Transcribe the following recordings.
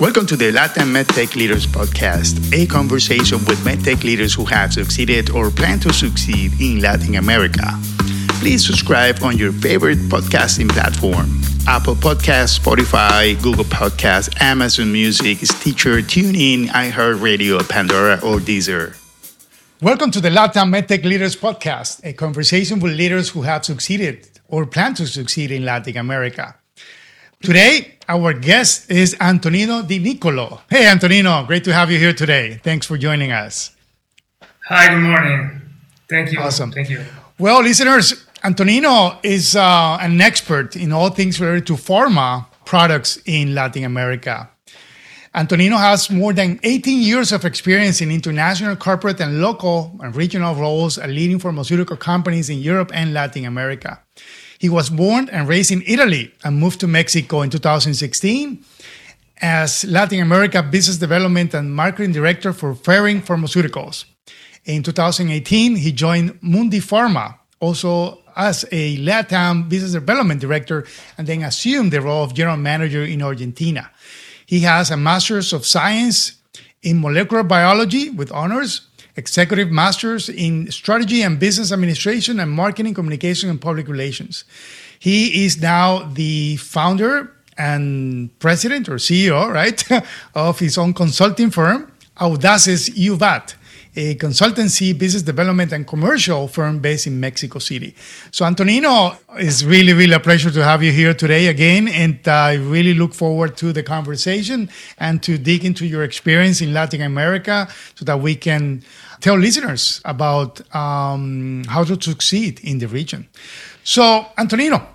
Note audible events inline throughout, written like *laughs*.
Welcome to the Latin MedTech Leaders Podcast, a conversation with MedTech leaders who have succeeded or plan to succeed in Latin America. Please subscribe on your favorite podcasting platform Apple Podcasts, Spotify, Google Podcasts, Amazon Music, Stitcher, TuneIn, iHeartRadio, Pandora, or Deezer. Welcome to the Latin MedTech Leaders Podcast, a conversation with leaders who have succeeded or plan to succeed in Latin America. Today, our guest is Antonino Di Nicolo. Hey, Antonino, great to have you here today. Thanks for joining us. Hi, good morning. Thank you. Awesome. Thank you. Well, listeners, Antonino is uh, an expert in all things related to pharma products in Latin America. Antonino has more than 18 years of experience in international corporate and local and regional roles at leading pharmaceutical companies in Europe and Latin America. He was born and raised in Italy and moved to Mexico in 2016 as Latin America Business Development and Marketing Director for Ferring Pharmaceuticals. In 2018, he joined Mundipharma, also as a LATAM Business Development Director, and then assumed the role of General Manager in Argentina. He has a Master's of Science in Molecular Biology with honors executive masters in strategy and business administration and marketing, communication, and public relations. He is now the founder and president or CEO, right, *laughs* of his own consulting firm, Audaces Juvat, a consultancy, business development, and commercial firm based in Mexico City. So, Antonino, it's really, really a pleasure to have you here today again. And I really look forward to the conversation and to dig into your experience in Latin America so that we can tell listeners about um, how to succeed in the region. So, Antonino,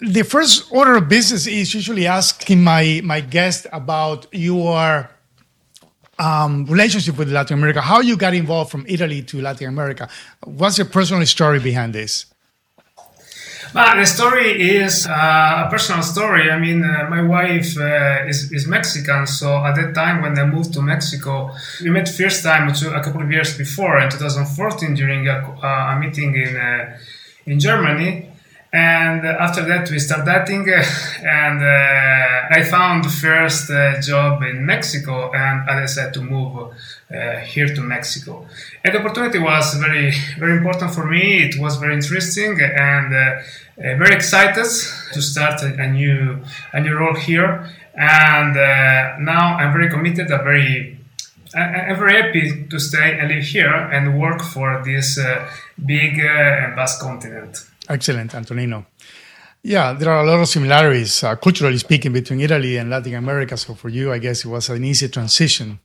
the first order of business is usually asking my my guest about your um, relationship with Latin America, how you got involved from Italy to Latin America. What's your personal story behind this? But the story is uh, a personal story. I mean, uh, my wife uh, is, is Mexican, so at that time when I moved to Mexico, we met first time a couple of years before in 2014 during a, uh, a meeting in uh, in Germany. And after that, we started dating, *laughs* and uh, I found the first job in Mexico, and I decided to move here to Mexico. And the opportunity was very, very important for me. It was very interesting, and uh, very excited to start a, a, new a new role here, and uh, now I'm very committed. I'm very I'm very happy to stay and live here and work for this uh, big and vast continent. Excellent, Antonino. Yeah, there are a lot of similarities, uh, culturally speaking, between Italy and Latin America. So for you, I guess it was an easy transition,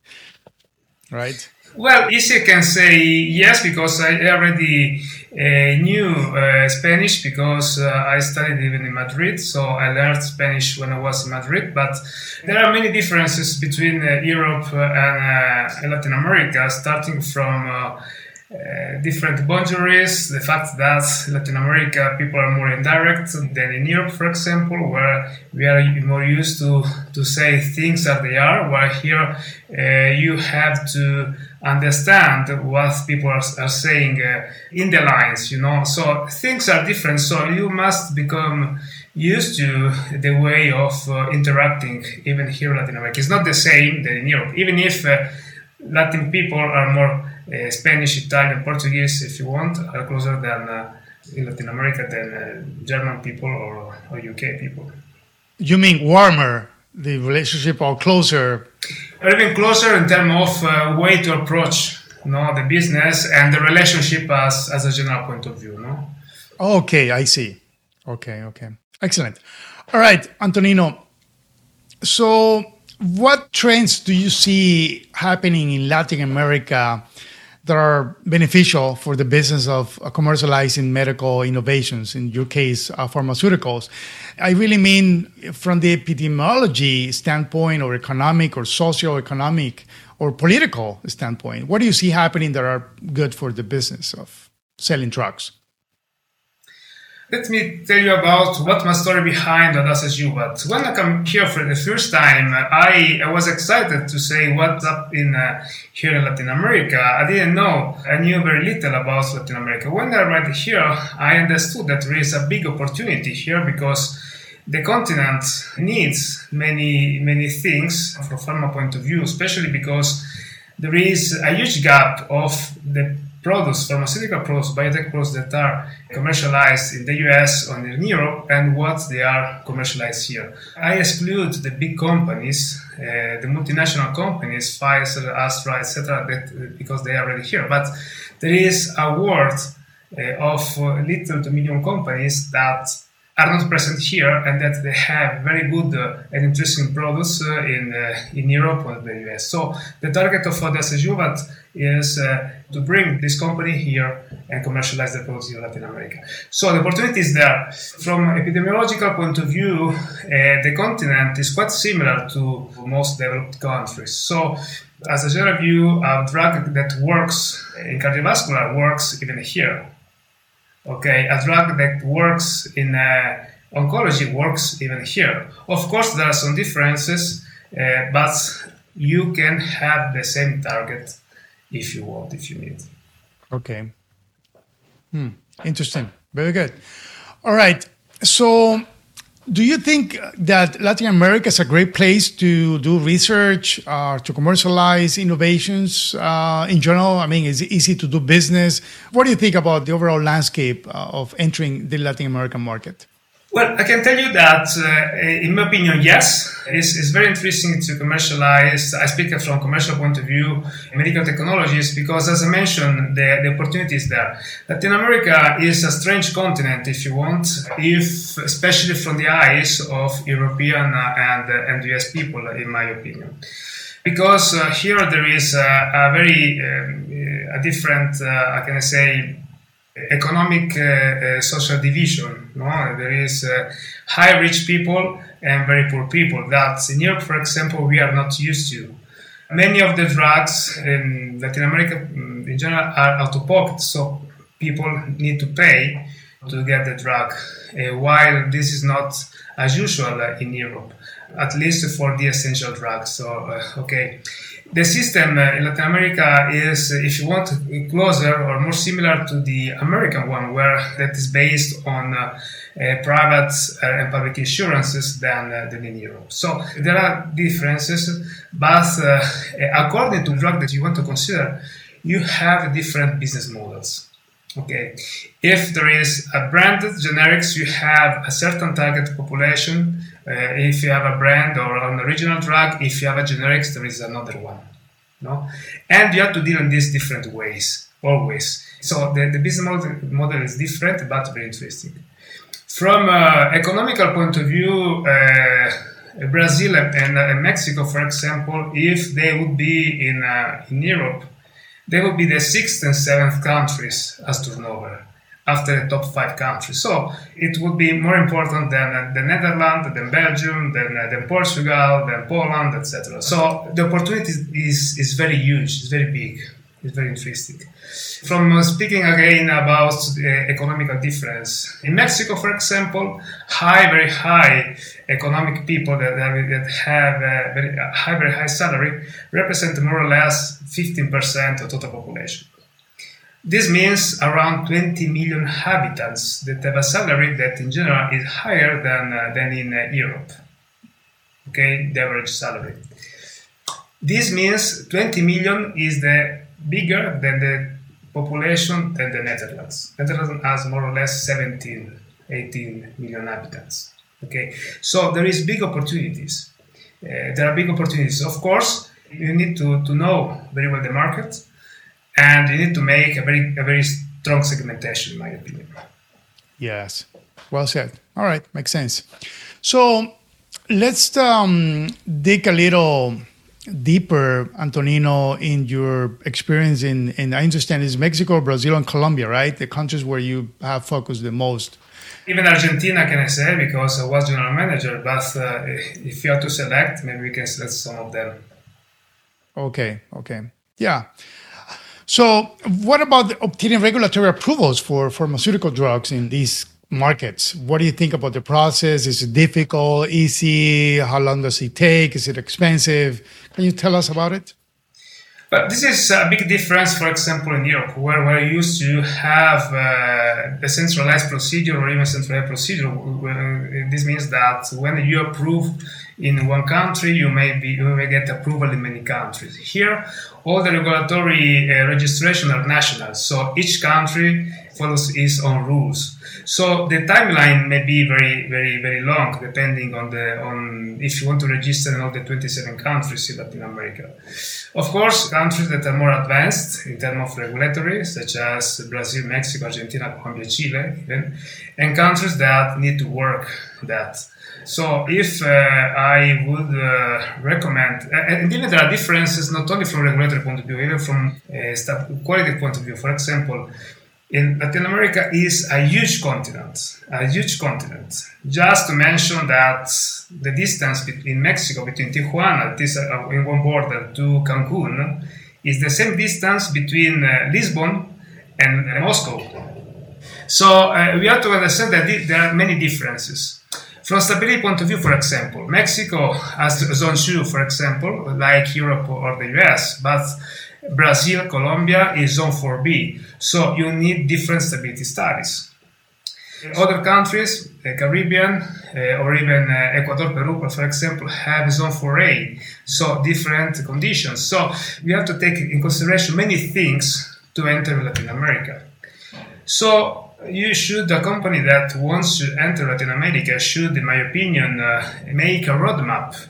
right? Well, easy can say yes because I already uh, knew uh, Spanish because uh, I studied even in Madrid, so I learned Spanish when I was in Madrid. But there are many differences between uh, Europe and uh, Latin America, starting from uh, different boundaries, the fact that Latin America people are more indirect than in Europe, for example, where we are more used to, to say things as they are, while here you have to understand what people are, are saying uh, in the lines, you know. So things are different. So you must become used to the way of uh, interacting even here in Latin America. It's not the same than in Europe, even if uh, Latin people are more uh, Spanish, Italian, Portuguese, if you want, are closer than uh, in Latin America than uh, German people or, or UK people. You mean warmer, the relationship, or closer even closer in terms of uh, way to approach you know, the business and the relationship as, as a general point of view. No? Okay, I see. Okay, okay. Excellent. All right, Antonino. So, what trends do you see happening in Latin America that are beneficial for the business of uh, commercializing medical innovations, in your case, uh, pharmaceuticals. I really mean from the epidemiology standpoint, or economic, or socio-economic, or political standpoint. What do you see happening that are good for the business of selling drugs? Let me tell you about what my story behind Audaces But when I come here for the first time, I, I was excited to say what's up in uh, here in Latin America. I didn't know. I knew very little about Latin America. When I arrived here, I understood that there is a big opportunity here because the continent needs many, many things from a pharma point of view, especially because there is a huge gap of the products, pharmaceutical products, biotech products that are commercialized in the US or in Europe and what they are commercialized here. I exclude the big companies, uh, the multinational companies, Pfizer, Astra, etc., because they are already here. But there is a world uh, of uh, little to medium companies that are not present here and that they have very good uh, and interesting products uh, in uh, in Europe or the US. So the target of Audace Juvat is uh, to bring this company here and commercialize the products in Latin America. So the opportunity is there. From epidemiological point of view, uh, the continent is quite similar to most developed countries. So as a general view, a drug that works in cardiovascular works even here Okay, a drug that works in uh, oncology works even here. Of course, there are some differences, uh, but you can have the same target if you want, if you need. Okay. Hmm. Interesting. Very good. All right. So do you think that Latin America is a great place to do research, uh, to commercialize innovations uh, in general? I mean, is it easy to do business? What do you think about the overall landscape uh, of entering the Latin American market? Well, I can tell you that, uh, in my opinion, yes, it's, it's, very interesting to commercialize. I speak from commercial point of view, medical technologies, because as I mentioned, the, the opportunity is there. Latin America is a strange continent, if you want, if especially from the eyes of European and, and US people, in my opinion because uh, here there is a, a very um, a different, uh, can I say, economic uh, uh, social division. No? There is uh, high rich people and very poor people. That in Europe, for example, we are not used to. Many of the drugs in Latin America, mm, in general, are out of pocket, so people need to pay to get the drug. Uh, while this is not as usual in Europe, at least for the essential drugs. So, uh, okay the system uh, in Latin America is, uh, if you want, closer or more similar to the American one, where that is based on uh, uh, private uh, and public insurances than, than in Europe. So there are differences, but according to the drug that you want to consider, you have different business models. Okay, if there is a branded generics, you have a certain target population if you have a brand or an original drug, if you have a generics, there is another one. No? And you have to deal in these different ways, always. So the, the business model, model is different, but very interesting. From an economical point of view, uh, Brazil and, uh, Mexico, for example, if they would be in, uh, in Europe, they would be the sixth and seventh countries as turnover after the top five countries. So it would be more important than uh, the Netherlands, than Belgium, than, uh, than Portugal, than Poland, etc. So the opportunity is, is very huge, it's very big, it's very interesting. From uh, speaking again about the economical difference, in Mexico, for example, high, very high economic people that, that have a very high, very high salary represent more or less 15% of total population. This means around 20 million inhabitants that have a salary that in general is higher than, uh, than in uh, Europe. Okay, the average salary. This means 20 million is the bigger than the population than the Netherlands. Netherlands has more or less 17, 18 million inhabitants. Okay, so there is big opportunities. Uh, there are big opportunities. Of course, you need to, to know very well the market and you need to make a very a very strong segmentation, in my opinion. Yes, well said. All right, makes sense. So let's um, dig a little deeper, Antonino, in your experience in, in I understand is Mexico, Brazil, and Colombia, right? The countries where you have focused the most. Even Argentina, can I say, because I was general manager. But uh, if you have to select, maybe we can select some of them. Okay. Okay. Yeah. So, what about obtaining regulatory approvals for pharmaceutical drugs in these markets? What do you think about the process? Is it difficult, easy? How long does it take? Is it expensive? Can you tell us about it? But this is a big difference, for example, in Europe, where we used to have uh, a centralized procedure or even centralized procedure. This means that when you approve in one country, you may be you may get approval in many countries. Here, all the regulatory uh, registration are national, so each country follows its own rules. So the timeline may be very, very, very long, depending on the on if you want to register in all the 27 countries in Latin America. Of course, countries that are more advanced in terms of regulatory, such as Brazil, Mexico, Argentina, Colombia, Chile, even, and countries that need to work that. So, if uh, I would uh, recommend, uh, and even there are differences not only from regulatory point of view, even from a quality point of view. For example, in Latin America is a huge continent, a huge continent. Just to mention that the distance between Mexico, between Tijuana, this uh, in one border, to Cancun, is the same distance between uh, Lisbon and uh, Moscow. So uh, we have to understand that there are many differences. From stability point of view, for example, Mexico has zone two, for example, like Europe or the US, but Brazil, Colombia is zone 4B. So you need different stability studies. Other countries, the Caribbean uh, or even uh, Ecuador, Peru, for example, have zone 4A. So different conditions. So we have to take in consideration many things to enter Latin America. So you should, a company that wants to enter Latin America should, in my opinion, uh, make a roadmap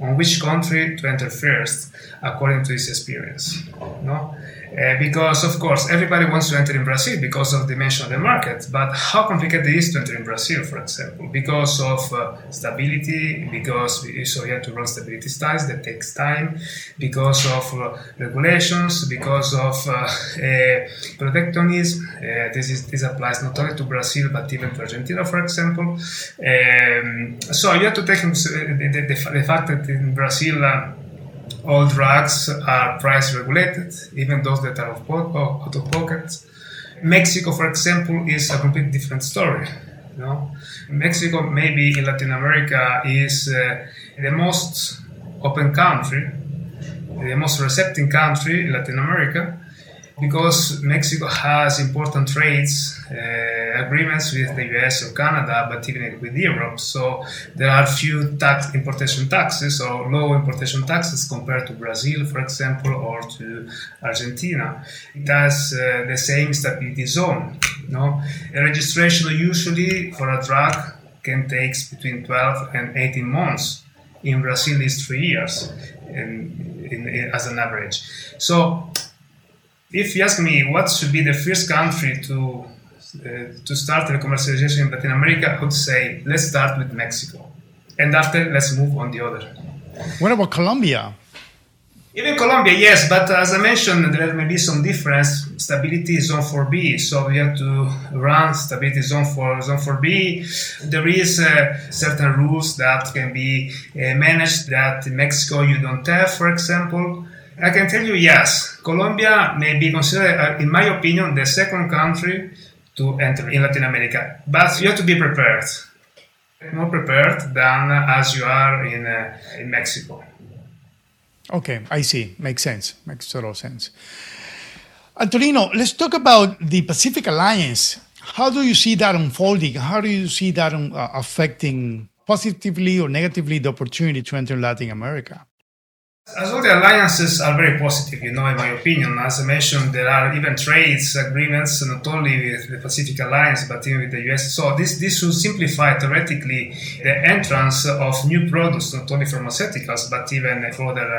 on which country to enter first according to his experience. No? Uh, because of course everybody wants to enter in Brazil because of the dimension of the market, but how complicated it is to enter in Brazil, for example, because of uh, stability, because we, so you have to run stability studies that takes time, because of uh, regulations, because of uh, *laughs* uh, protectionism. Uh, this is this applies not only to Brazil but even to Argentina, for example. Um, so you have to take the, the, the, the fact that in Brazil all drugs are price regulated, even those that are out of pocket. Mexico, for example, is a completely different story. You know? Mexico, maybe in Latin America, is uh, the most open country, the most receptive country in Latin America, because Mexico has important trades uh, agreements with the US or Canada, but even with Europe. So there are few tax importation taxes or low importation taxes compared to Brazil, for example, or to Argentina. It has uh, the same stability zone. No, a registration usually for a drug can take between 12 and 18 months. In Brazil, is three years in, in, in, as an average. So if you ask me what should be the first country to uh, to start the commercialization in Latin America, I would say let's start with Mexico, and after let's move on the other. What about Colombia? Even Colombia, yes, but as I mentioned, there may be some difference. Stability zone 4B, so we have to run stability zone for zone 4B. There is uh, certain rules that can be uh, managed that in Mexico you don't have, for example. I can tell you, yes, Colombia may be considered, uh, in my opinion, the second country to enter in Latin America. But you have to be prepared, more prepared than as you are in, uh, in Mexico. Okay, I see. Makes sense. Makes total sense. Antonino, let's talk about the Pacific Alliance. How do you see that unfolding? How do you see that uh, affecting positively or negatively the opportunity to enter Latin America? As all the alliances are very positive, you know, in my opinion. As I mentioned, there are even trades agreements not only with the Pacific Alliance but even with the US. So this this will simplify theoretically the entrance of new products, not only pharmaceuticals but even for other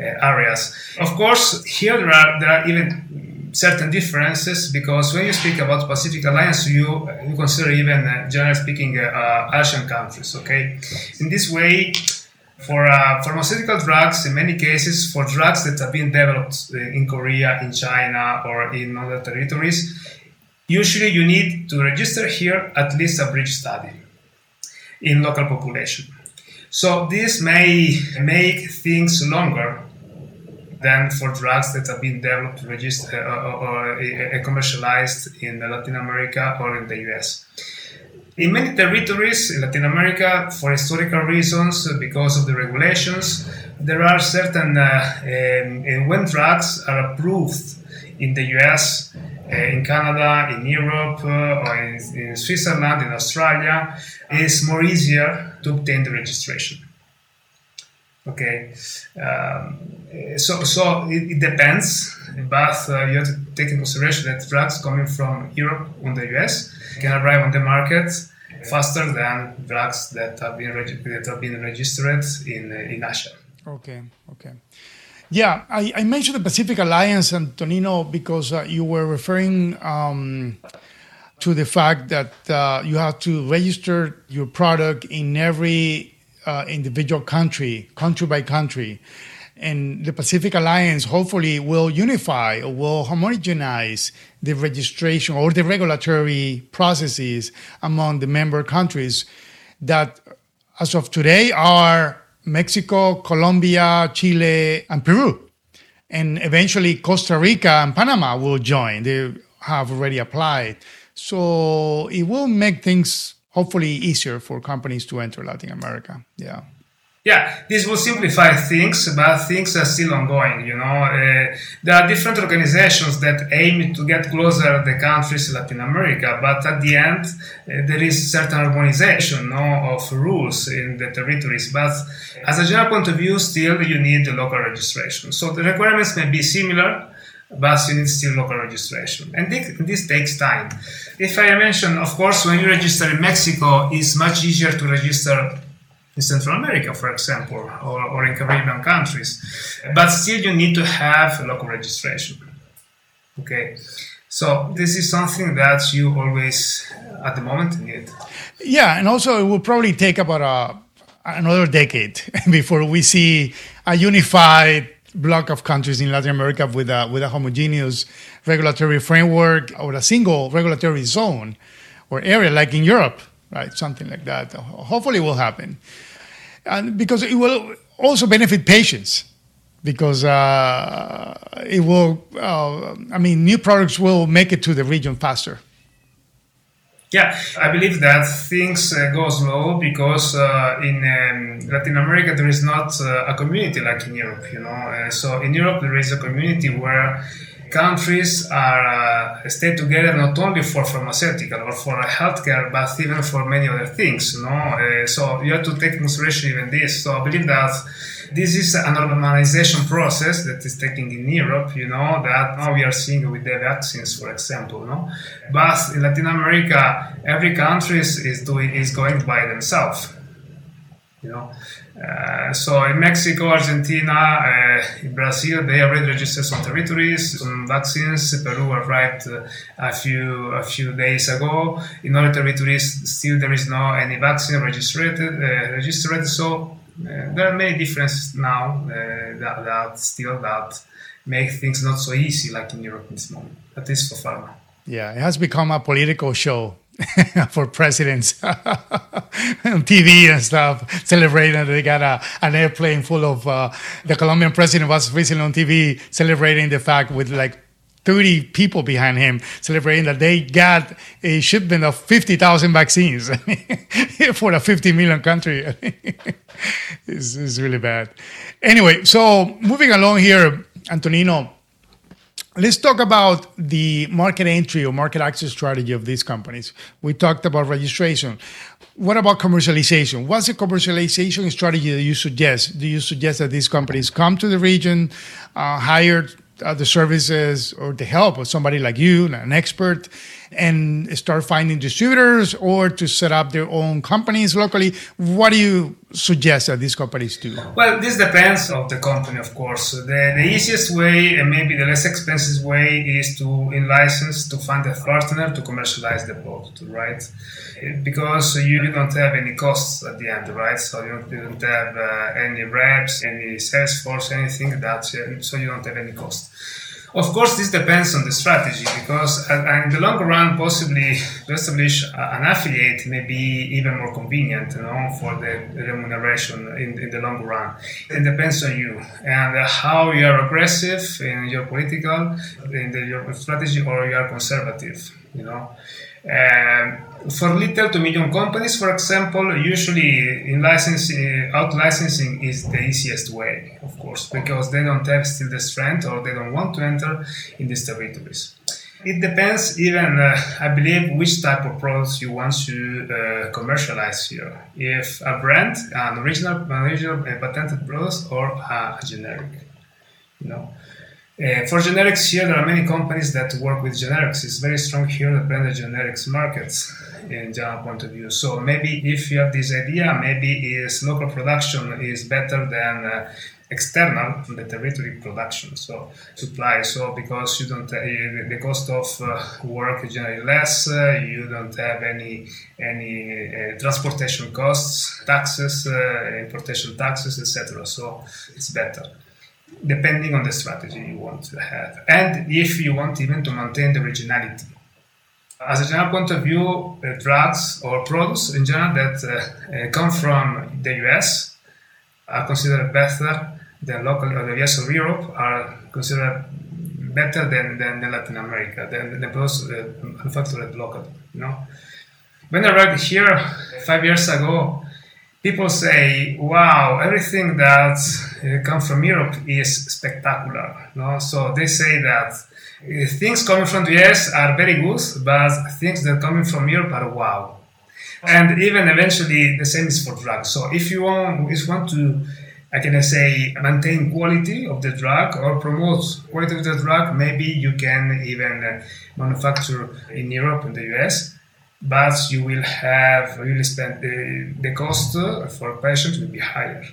uh, areas. Of course, here there are there are even certain differences because when you speak about Pacific Alliance, you, you consider even, uh, generally speaking, uh, Asian countries. Okay, in this way, for uh, pharmaceutical drugs, in many cases, for drugs that have been developed uh, in Korea, in China, or in other territories, usually you need to register here at least a bridge study in local population. So this may make things longer than for drugs that have been developed, registered, uh, or, or uh, commercialized in Latin America or in the US. In many territories in Latin America, for historical reasons, because of the regulations, there are certain uh, um, when drugs are approved in the US, uh, in Canada, in Europe, uh, or in, in, Switzerland, in Australia, it's more easier to obtain the registration. Okay, um, so so it, it, depends, but uh, you have to take into consideration that drugs coming from Europe and the US can arrive on the market faster than drugs that have been reg- that have been registered in in Asia. Okay, okay. Yeah, I, I, mentioned the Pacific Alliance, Antonino, because uh, you were referring um, to the fact that uh, you have to register your product in every uh, individual country, country by country. And the Pacific Alliance hopefully will unify or will homogenize the registration or the regulatory processes among the member countries that, as of today, are Mexico, Colombia, Chile, and Peru. And eventually Costa Rica and Panama will join. They have already applied. So it will make things hopefully easier for companies to enter Latin America. Yeah. Yeah, this will simplify things, but things are still ongoing. You know, uh, there are different organizations that aim to get closer the countries in Latin America, but at the end, uh, there is certain harmonization no, of rules in the territories. But as a general point of view, still you need the local registration. So the requirements may be similar, but you need still local registration. And this takes time. If I mention, of course, when you register in Mexico, it's much easier to register in Central America, for example, or, or in Caribbean countries. But still, you need to have local registration. Okay, so this is something that you always, at the moment, need. Yeah, and also it will probably take about a, another decade *laughs* before we see a unified block of countries in Latin America with a with a homogeneous regulatory framework or a single regulatory zone or area like in Europe, right? Something like that. Hopefully, will happen and because it will also benefit patients because uh, it will uh, i mean new products will make it to the region faster yeah, I believe that things uh, go slow because uh, in um, Latin America there is not uh, a community like in Europe, you know. Uh, so in Europe there is a community where countries are uh, stay together not only for pharmaceutical or for healthcare, but even for many other things. You know? Uh, so you have to take consideration even this. So I believe that this is a normalization process that is taking in Europe. You know that now we are seeing with the vaccines, for example. No, but in Latin America, every country is, doing is going by themselves. You know, uh, so in Mexico, Argentina, uh, in Brazil, they already registered some territories, some vaccines. Peru arrived uh, a few a few days ago. In other territories, still there is no any vaccine registered. Uh, registered. So there are many differences now that, that still that make things not so easy like in Europe in this moment, at least for pharma. Yeah, it has become a political show *laughs* for presidents *laughs* on TV and stuff, celebrating they got a, an airplane full of uh, the Colombian president was recently on TV celebrating the fact with like 30 people behind him celebrating that they got a shipment of 50,000 vaccines *laughs* for a 50 million country. *laughs* it's, it's really bad. Anyway, so moving along here, Antonino, Let's talk about the market entry or market access strategy of these companies. We talked about registration. What about commercialization? What's the commercialization strategy that you suggest? Do you suggest that these companies come to the region, uh, hire uh, the services or the help of somebody like you, an expert, and start finding distributors or to set up their own companies locally? What do you suggest that these companies do? Well, this depends of the company, of course. The, the easiest way and maybe the less expensive way is to in license to find a partner to commercialize the product, right? Because you, don't have any costs at the end, right? So you don't, you don't have uh, any reps, any sales force, anything that, so you don't have any cost. Of course, this depends on the strategy because uh, in the long run, possibly to establish an affiliate may be even more convenient you know, for the remuneration in, in the long run. It depends on you and how you are aggressive in your political, in the, your strategy, or you are conservative. You know, Um, for little to medium companies, for example, usually in licensing, out licensing is the easiest way, of course, because they don't have still the strength or they don't want to enter in these territories. It depends, even uh, I believe, which type of products you want to uh, commercialize here. If a brand, an original, an original uh, patented product, or a generic, you know. Uh, for generics here, there are many companies that work with generics. It's very strong here, in the branded generics markets in general point of view. So maybe if you have this idea, maybe is local production is better than uh, external the territory production. So supply. So because you don't uh, the cost of uh, work is generally less, uh, you don't have any any uh, transportation costs, taxes, importation taxes, etc. So it's better depending on the strategy you want to have, and if you want even to maintain the originality. As a general point of view, uh, drugs or products in general that uh, uh come from the US are considered better than local or the US or Europe are considered better than, than, than Latin America, than the products manufactured locally. You know, when I arrived here five years ago, people say, "Wow, everything that uh, comes from Europe is spectacular." No, so they say that uh, things coming from the US are very good, but things that coming from Europe are wow. And even eventually, the same is for drugs. So if you want, if you want to, I can say, maintain quality of the drug or promote quality of the drug, maybe you can even uh, manufacture in Europe and the US but you will have really spend the, the cost for patients will be higher.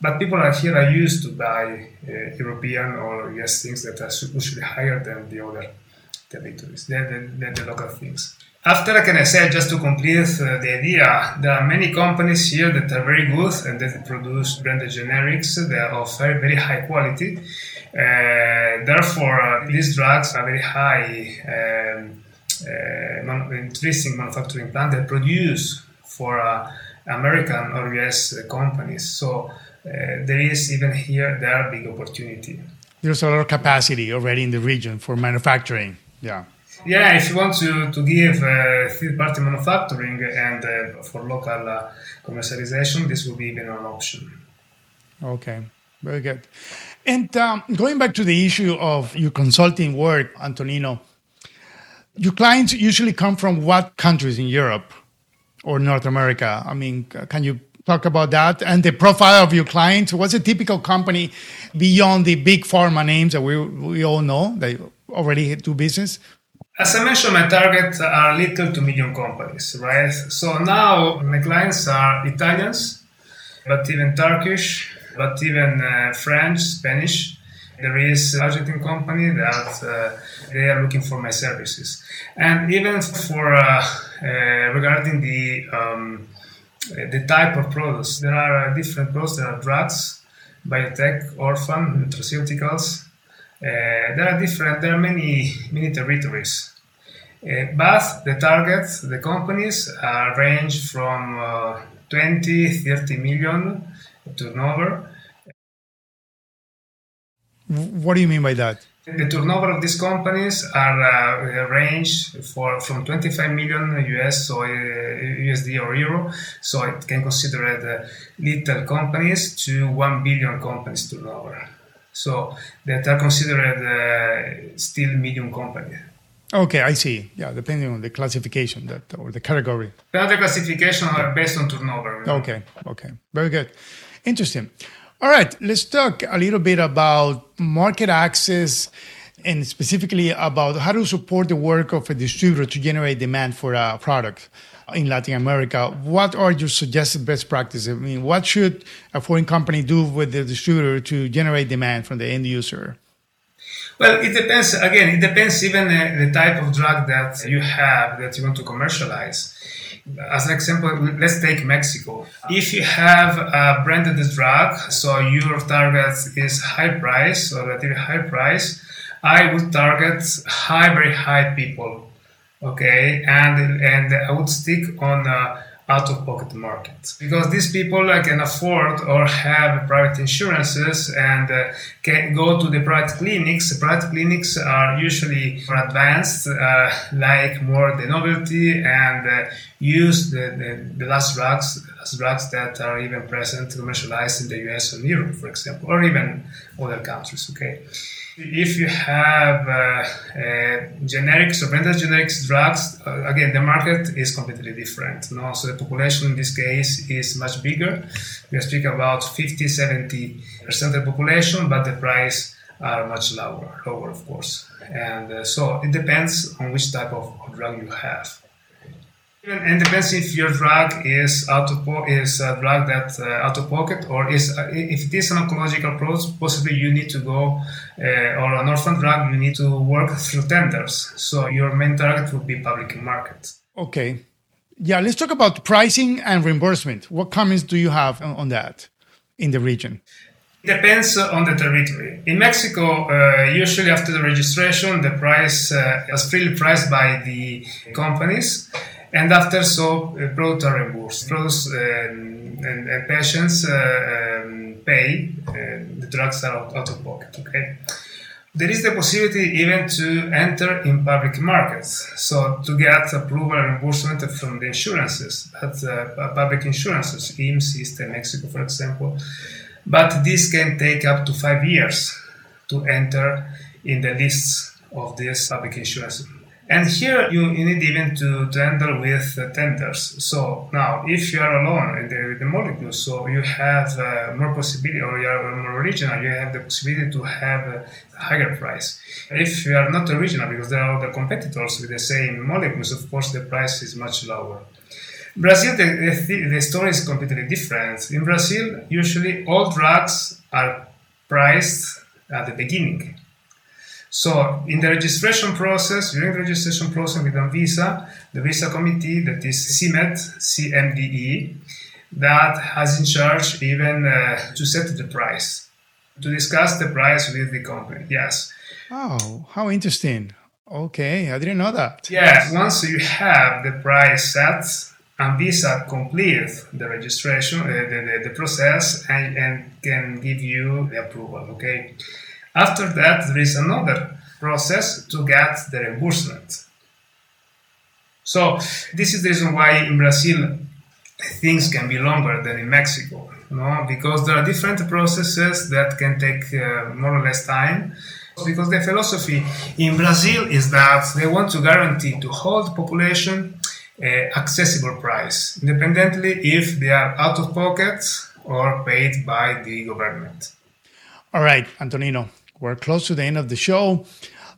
But people are here are used to buy uh, European or US things that are usually higher than the other territories, than, than, the local things. After, I can I say, just to complete uh, the idea, there are many companies here that are very good and that produce branded generics. They are of very, very high quality. Uh, therefore, uh, these drugs are very high um, interesting manufacturing plant that produce for uh, American or US companies. So uh, there is even here there are big opportunity. There's a lot of capacity already in the region for manufacturing. Yeah. Yeah, if you want to, to give uh, third party manufacturing and uh, for local uh, commercialization, this will be even an option. Okay, very good. And um, going back to the issue of your consulting work, Antonino, your clients usually come from what countries in Europe or North America? I mean, can you talk about that and the profile of your clients? What's a typical company beyond the big pharma names that we, we all know they already do business? As I mentioned, my target are little to medium companies, right? So now my clients are Italians, but even Turkish, but even uh, French, Spanish. There is Argentine company that uh, they are looking for my services, and even for uh, uh, regarding the um, the type of products, there are different products. There are drugs, biotech, orphan, nutraceuticals. there are different. There are many many territories. Uh, but the targets, the companies, uh, range from uh, 20, 30 million turnover what do you mean by that? The turnover of these companies are uh, range for from 25 million US so uh, USD or euro, so it can consider it uh, little companies to 1 billion companies turnover. So that are considered uh, still medium company. Okay, I see. Yeah, depending on the classification that or the category. The other classification are based on turnover. Okay, okay, very good, interesting. All right, let's talk a little bit about market access and specifically about how to support the work of a distributor to generate demand for a product in Latin America. What are your suggested best practices? I mean, what should a foreign company do with the distributor to generate demand from the end user? Well, it depends. Again, it depends even uh, the type of drug that you have that you want to commercialize as an example, let's take Mexico. If you have a branded drug, so your target is high price or relatively high price, I would target high, very high people. Okay, and and I would stick on uh, out of pocket market because these people uh, can afford or have private insurances and uh, can go to the private clinics. Private clinics are usually more advanced, uh, like more the novelty and uh, use the, the, the, last drugs, last drugs that are even present commercialized in the US and Europe, for example, or even other countries. Okay. If you have uh, uh, generics or branded generics drugs, uh, again, the market is completely different. No? So the population in this case is much bigger. We speak about 50, 70% of the population, but the price are much lower, lower of course. And so it depends on which type of drug you have. And depends if your drug is out of po- is a drug that uh, out of pocket or is uh, if it is an oncological approach, possibly you need to go uh, or an orphan drug, you need to work through tenders. So your main target would be public market. Okay, yeah. Let's talk about pricing and reimbursement. What comments do you have on, on that in the region? Depends on the territory. In Mexico, uh, usually after the registration, the price uh, is freely priced by the companies and after so uh, are reimbursed. Products um, and, and, patients uh, um, pay, uh, the drugs are out, out, of pocket. Okay. There is the possibility even to enter in public markets, so to get approval and reimbursement from the insurances, uh, public insurances, IMSS system, Mexico, for example. But this can take up to five years to enter in the lists of these public insurances. And here you, you need even to, to handle with uh, tenders. So now, if you are alone in the, the molecule, so you have uh, more possibility, or you are more original, you have the possibility to have a higher price. If you are not original, because there are other competitors with the same molecules, of course the price is much lower. Brazil, the, the, the story is completely different. In Brazil, usually all drugs are priced at the beginning so in the registration process, during the registration process with Anvisa, the visa committee that is CMED, CMDE, that has in charge even uh, to set the price, to discuss the price with the company. Yes. Oh, how interesting. Okay, I didn't know that. Yeah, once you have the price set, Anvisa completes the registration, uh, the, the, the, process, and, and can give you the approval. Okay. After that, there is another process to get the reimbursement. So this is the reason why in Brazil things can be longer than in Mexico, no? because there are different processes that can take uh, more or less time. Because the philosophy in Brazil is that they want to guarantee to hold population uh, accessible price, independently if they are out of pocket or paid by the government. All right, Antonino, we're close to the end of the show.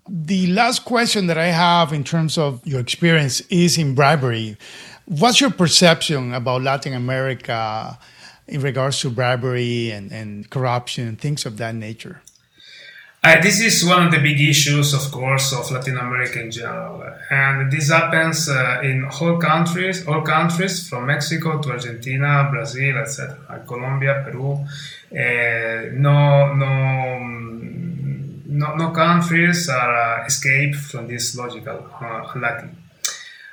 The last question that I have in terms of your experience is in bribery. What's your perception about Latin America in regards to bribery and, and corruption and things of that nature? Uh, this is one of the big issues, of course, of Latin America in general, and this happens uh, in all countries, all countries from Mexico to Argentina, Brazil, etc., Colombia, Peru. Uh, no, no no, no countries are uh, escape from this logical uh, unlucky.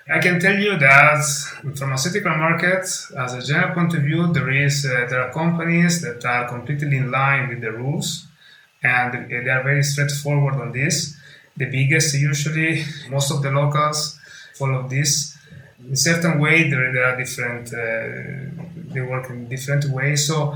I can tell you that in pharmaceutical markets, as a general point of view, there is uh, there are companies that are completely in line with the rules, and they are very straightforward on this. The biggest, usually, most of the locals follow this. In certain way, there, there are different. Uh, they work in different ways. So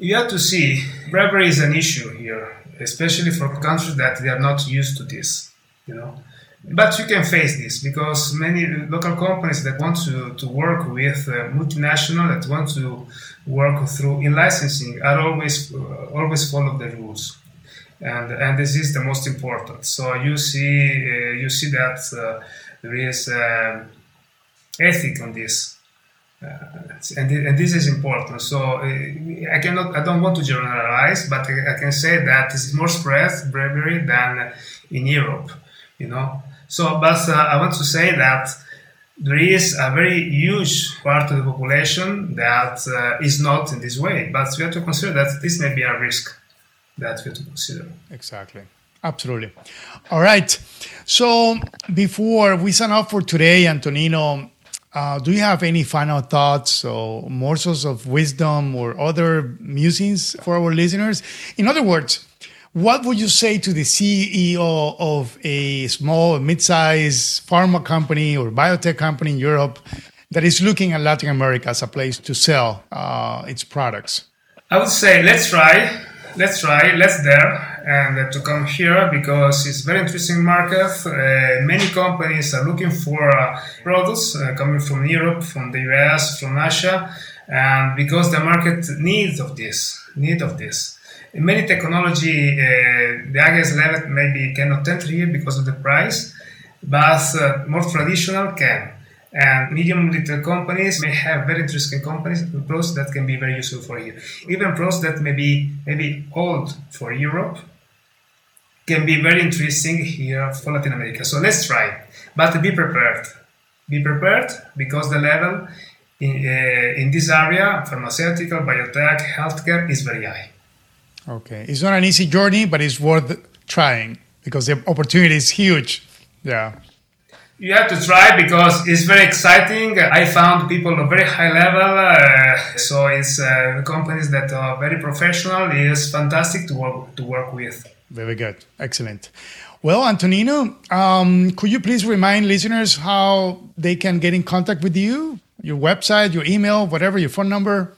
you have to see. Bribery is an issue here especially for countries that they are not used to this, you know. But you can face this because many local companies that want to, to work with uh, multinational that want to work through in licensing are always uh, always follow the rules, and and this is the most important. So you see uh, you see that uh, there is uh, ethic on this and, and this is important. So uh, I cannot, I don't want to generalize, but I, I can say that it's more spread bravery than in Europe, you know. So, but uh, I want to say that there is a very huge part of the population that uh, is not in this way. But we have to consider that this may be a risk that we have to consider. Exactly. Absolutely. All right. So before we sign off for today, Antonino, uh, do you have any final thoughts or morsels of wisdom or other musings for our listeners? In other words, what would you say to the CEO of a small, mid-sized pharma company or biotech company in Europe that is looking at Latin America as a place to sell uh, its products? I would say let's try, let's try, let's dare, and to come here because it's very interesting market. Uh, many companies are looking for uh, products uh, coming from Europe, from the US, from Asia, and because the market needs of this, need of this many technology, uh, the highest level maybe cannot enter here because of the price, but uh, more traditional can. And medium little companies may have very interesting companies pros that can be very useful for you. Even pros that may be maybe old for Europe can be very interesting here for Latin America. So let's try, but be prepared. Be prepared because the level in, uh, in this area, pharmaceutical, biotech, healthcare, is very high. Okay. It's not an easy journey, but it's worth trying because the opportunity is huge. Yeah. You have to try because it's very exciting. I found people of very high level, uh, so it's uh, companies that are very professional. It's fantastic to work to work with. Very good, excellent. Well, Antonino, um, could you please remind listeners how they can get in contact with you? Your website, your email, whatever, your phone number.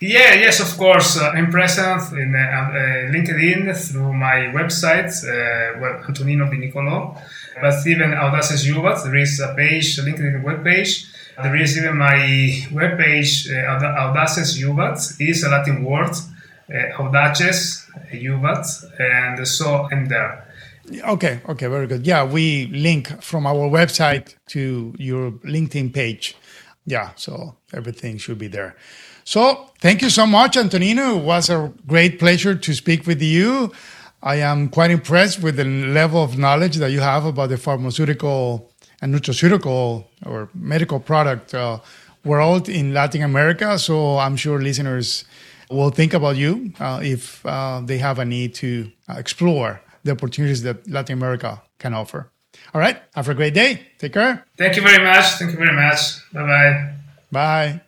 Yeah, yes, of course. Uh, I'm present in uh, uh, LinkedIn through my website, uh, well, Antonino Di Nicolo, but even Audaces Juvat. There is a page, a LinkedIn web page. There is even my web page, uh, Audaces Juvat, is a Latin word, uh, Audaces Juvat, and so I'm there. Okay, okay, very good. Yeah, we link from our website to your LinkedIn page. Yeah, so everything should be there. So thank you so much, Antonino. It was a great pleasure to speak with you. I am quite impressed with the level of knowledge that you have about the pharmaceutical and nutraceutical or medical product uh, world in Latin America. So I'm sure listeners will think about you uh, if uh, they have a need to explore the opportunities that Latin America can offer. All right. Have a great day. Take care. Thank you very much. Thank you very much. Bye bye. Bye.